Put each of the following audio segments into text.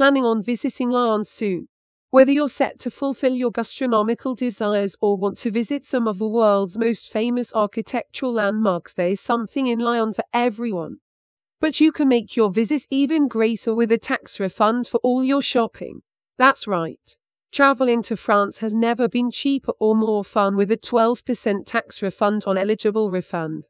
planning on visiting Lyon soon. Whether you're set to fulfill your gastronomical desires or want to visit some of the world's most famous architectural landmarks, there is something in Lyon for everyone. But you can make your visit even greater with a tax refund for all your shopping. That's right. Traveling to France has never been cheaper or more fun with a 12% tax refund on eligible refund.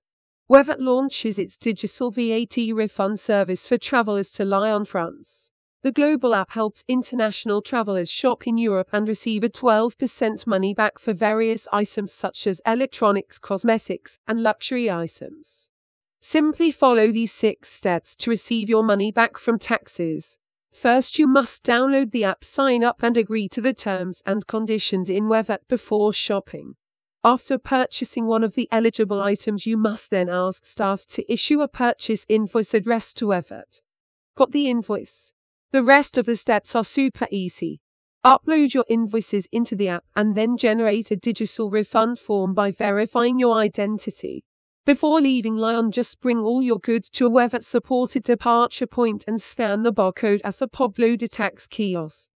Wevat launches its digital VAT refund service for travelers to Lyon, France. The global app helps international travelers shop in Europe and receive a 12% money back for various items such as electronics, cosmetics, and luxury items. Simply follow these six steps to receive your money back from taxes. First, you must download the app, sign up, and agree to the terms and conditions in Wevat before shopping. After purchasing one of the eligible items, you must then ask staff to issue a purchase invoice addressed to Wevat. Got the invoice? The rest of the steps are super easy. Upload your invoices into the app and then generate a digital refund form by verifying your identity. Before leaving Lyon, just bring all your goods to a Wevat supported departure point and scan the barcode at a Pablo de tax kiosk.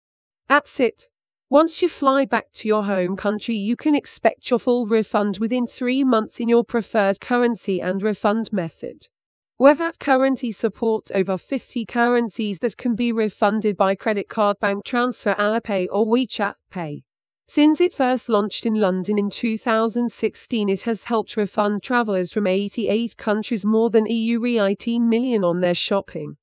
That's it. Once you fly back to your home country, you can expect your full refund within three months in your preferred currency and refund method. Wevat currently supports over 50 currencies that can be refunded by credit card, bank transfer, Alipay, or WeChat Pay. Since it first launched in London in 2016, it has helped refund travelers from 88 countries more than EU 18 million on their shopping.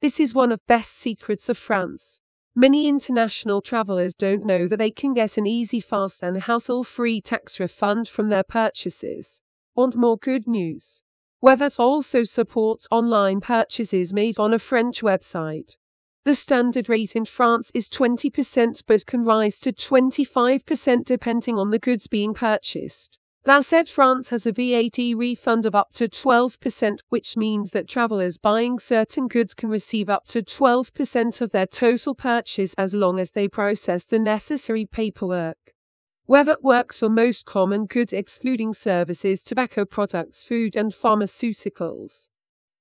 This is one of best secrets of France. Many international travelers don't know that they can get an easy, fast, and hassle-free tax refund from their purchases. Want more good news? Wevat also supports online purchases made on a French website. The standard rate in France is 20% but can rise to 25% depending on the goods being purchased. That said, France has a VAT refund of up to 12%, which means that travelers buying certain goods can receive up to 12% of their total purchase as long as they process the necessary paperwork. Wevat works for most common goods excluding services, tobacco products, food and pharmaceuticals.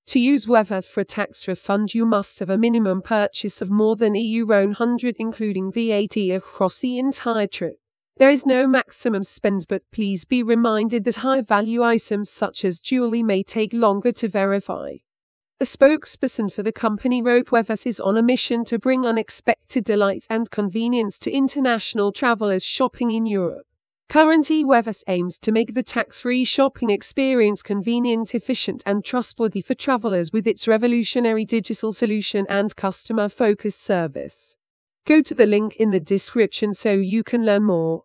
To use Wevat for a tax refund, you must have a minimum purchase of more than EU 100 including VAT across the entire trip. There is no maximum spend, but please be reminded that high value items such as jewelry may take longer to verify. A spokesperson for the company wrote Wevat is on a mission to bring unexpected delight and convenience to international travelers shopping in Europe. Currently, Wevat aims to make the tax free shopping experience convenient, efficient, and trustworthy for travelers with its revolutionary digital solution and customer focused service. Go to the link in the description so you can learn more.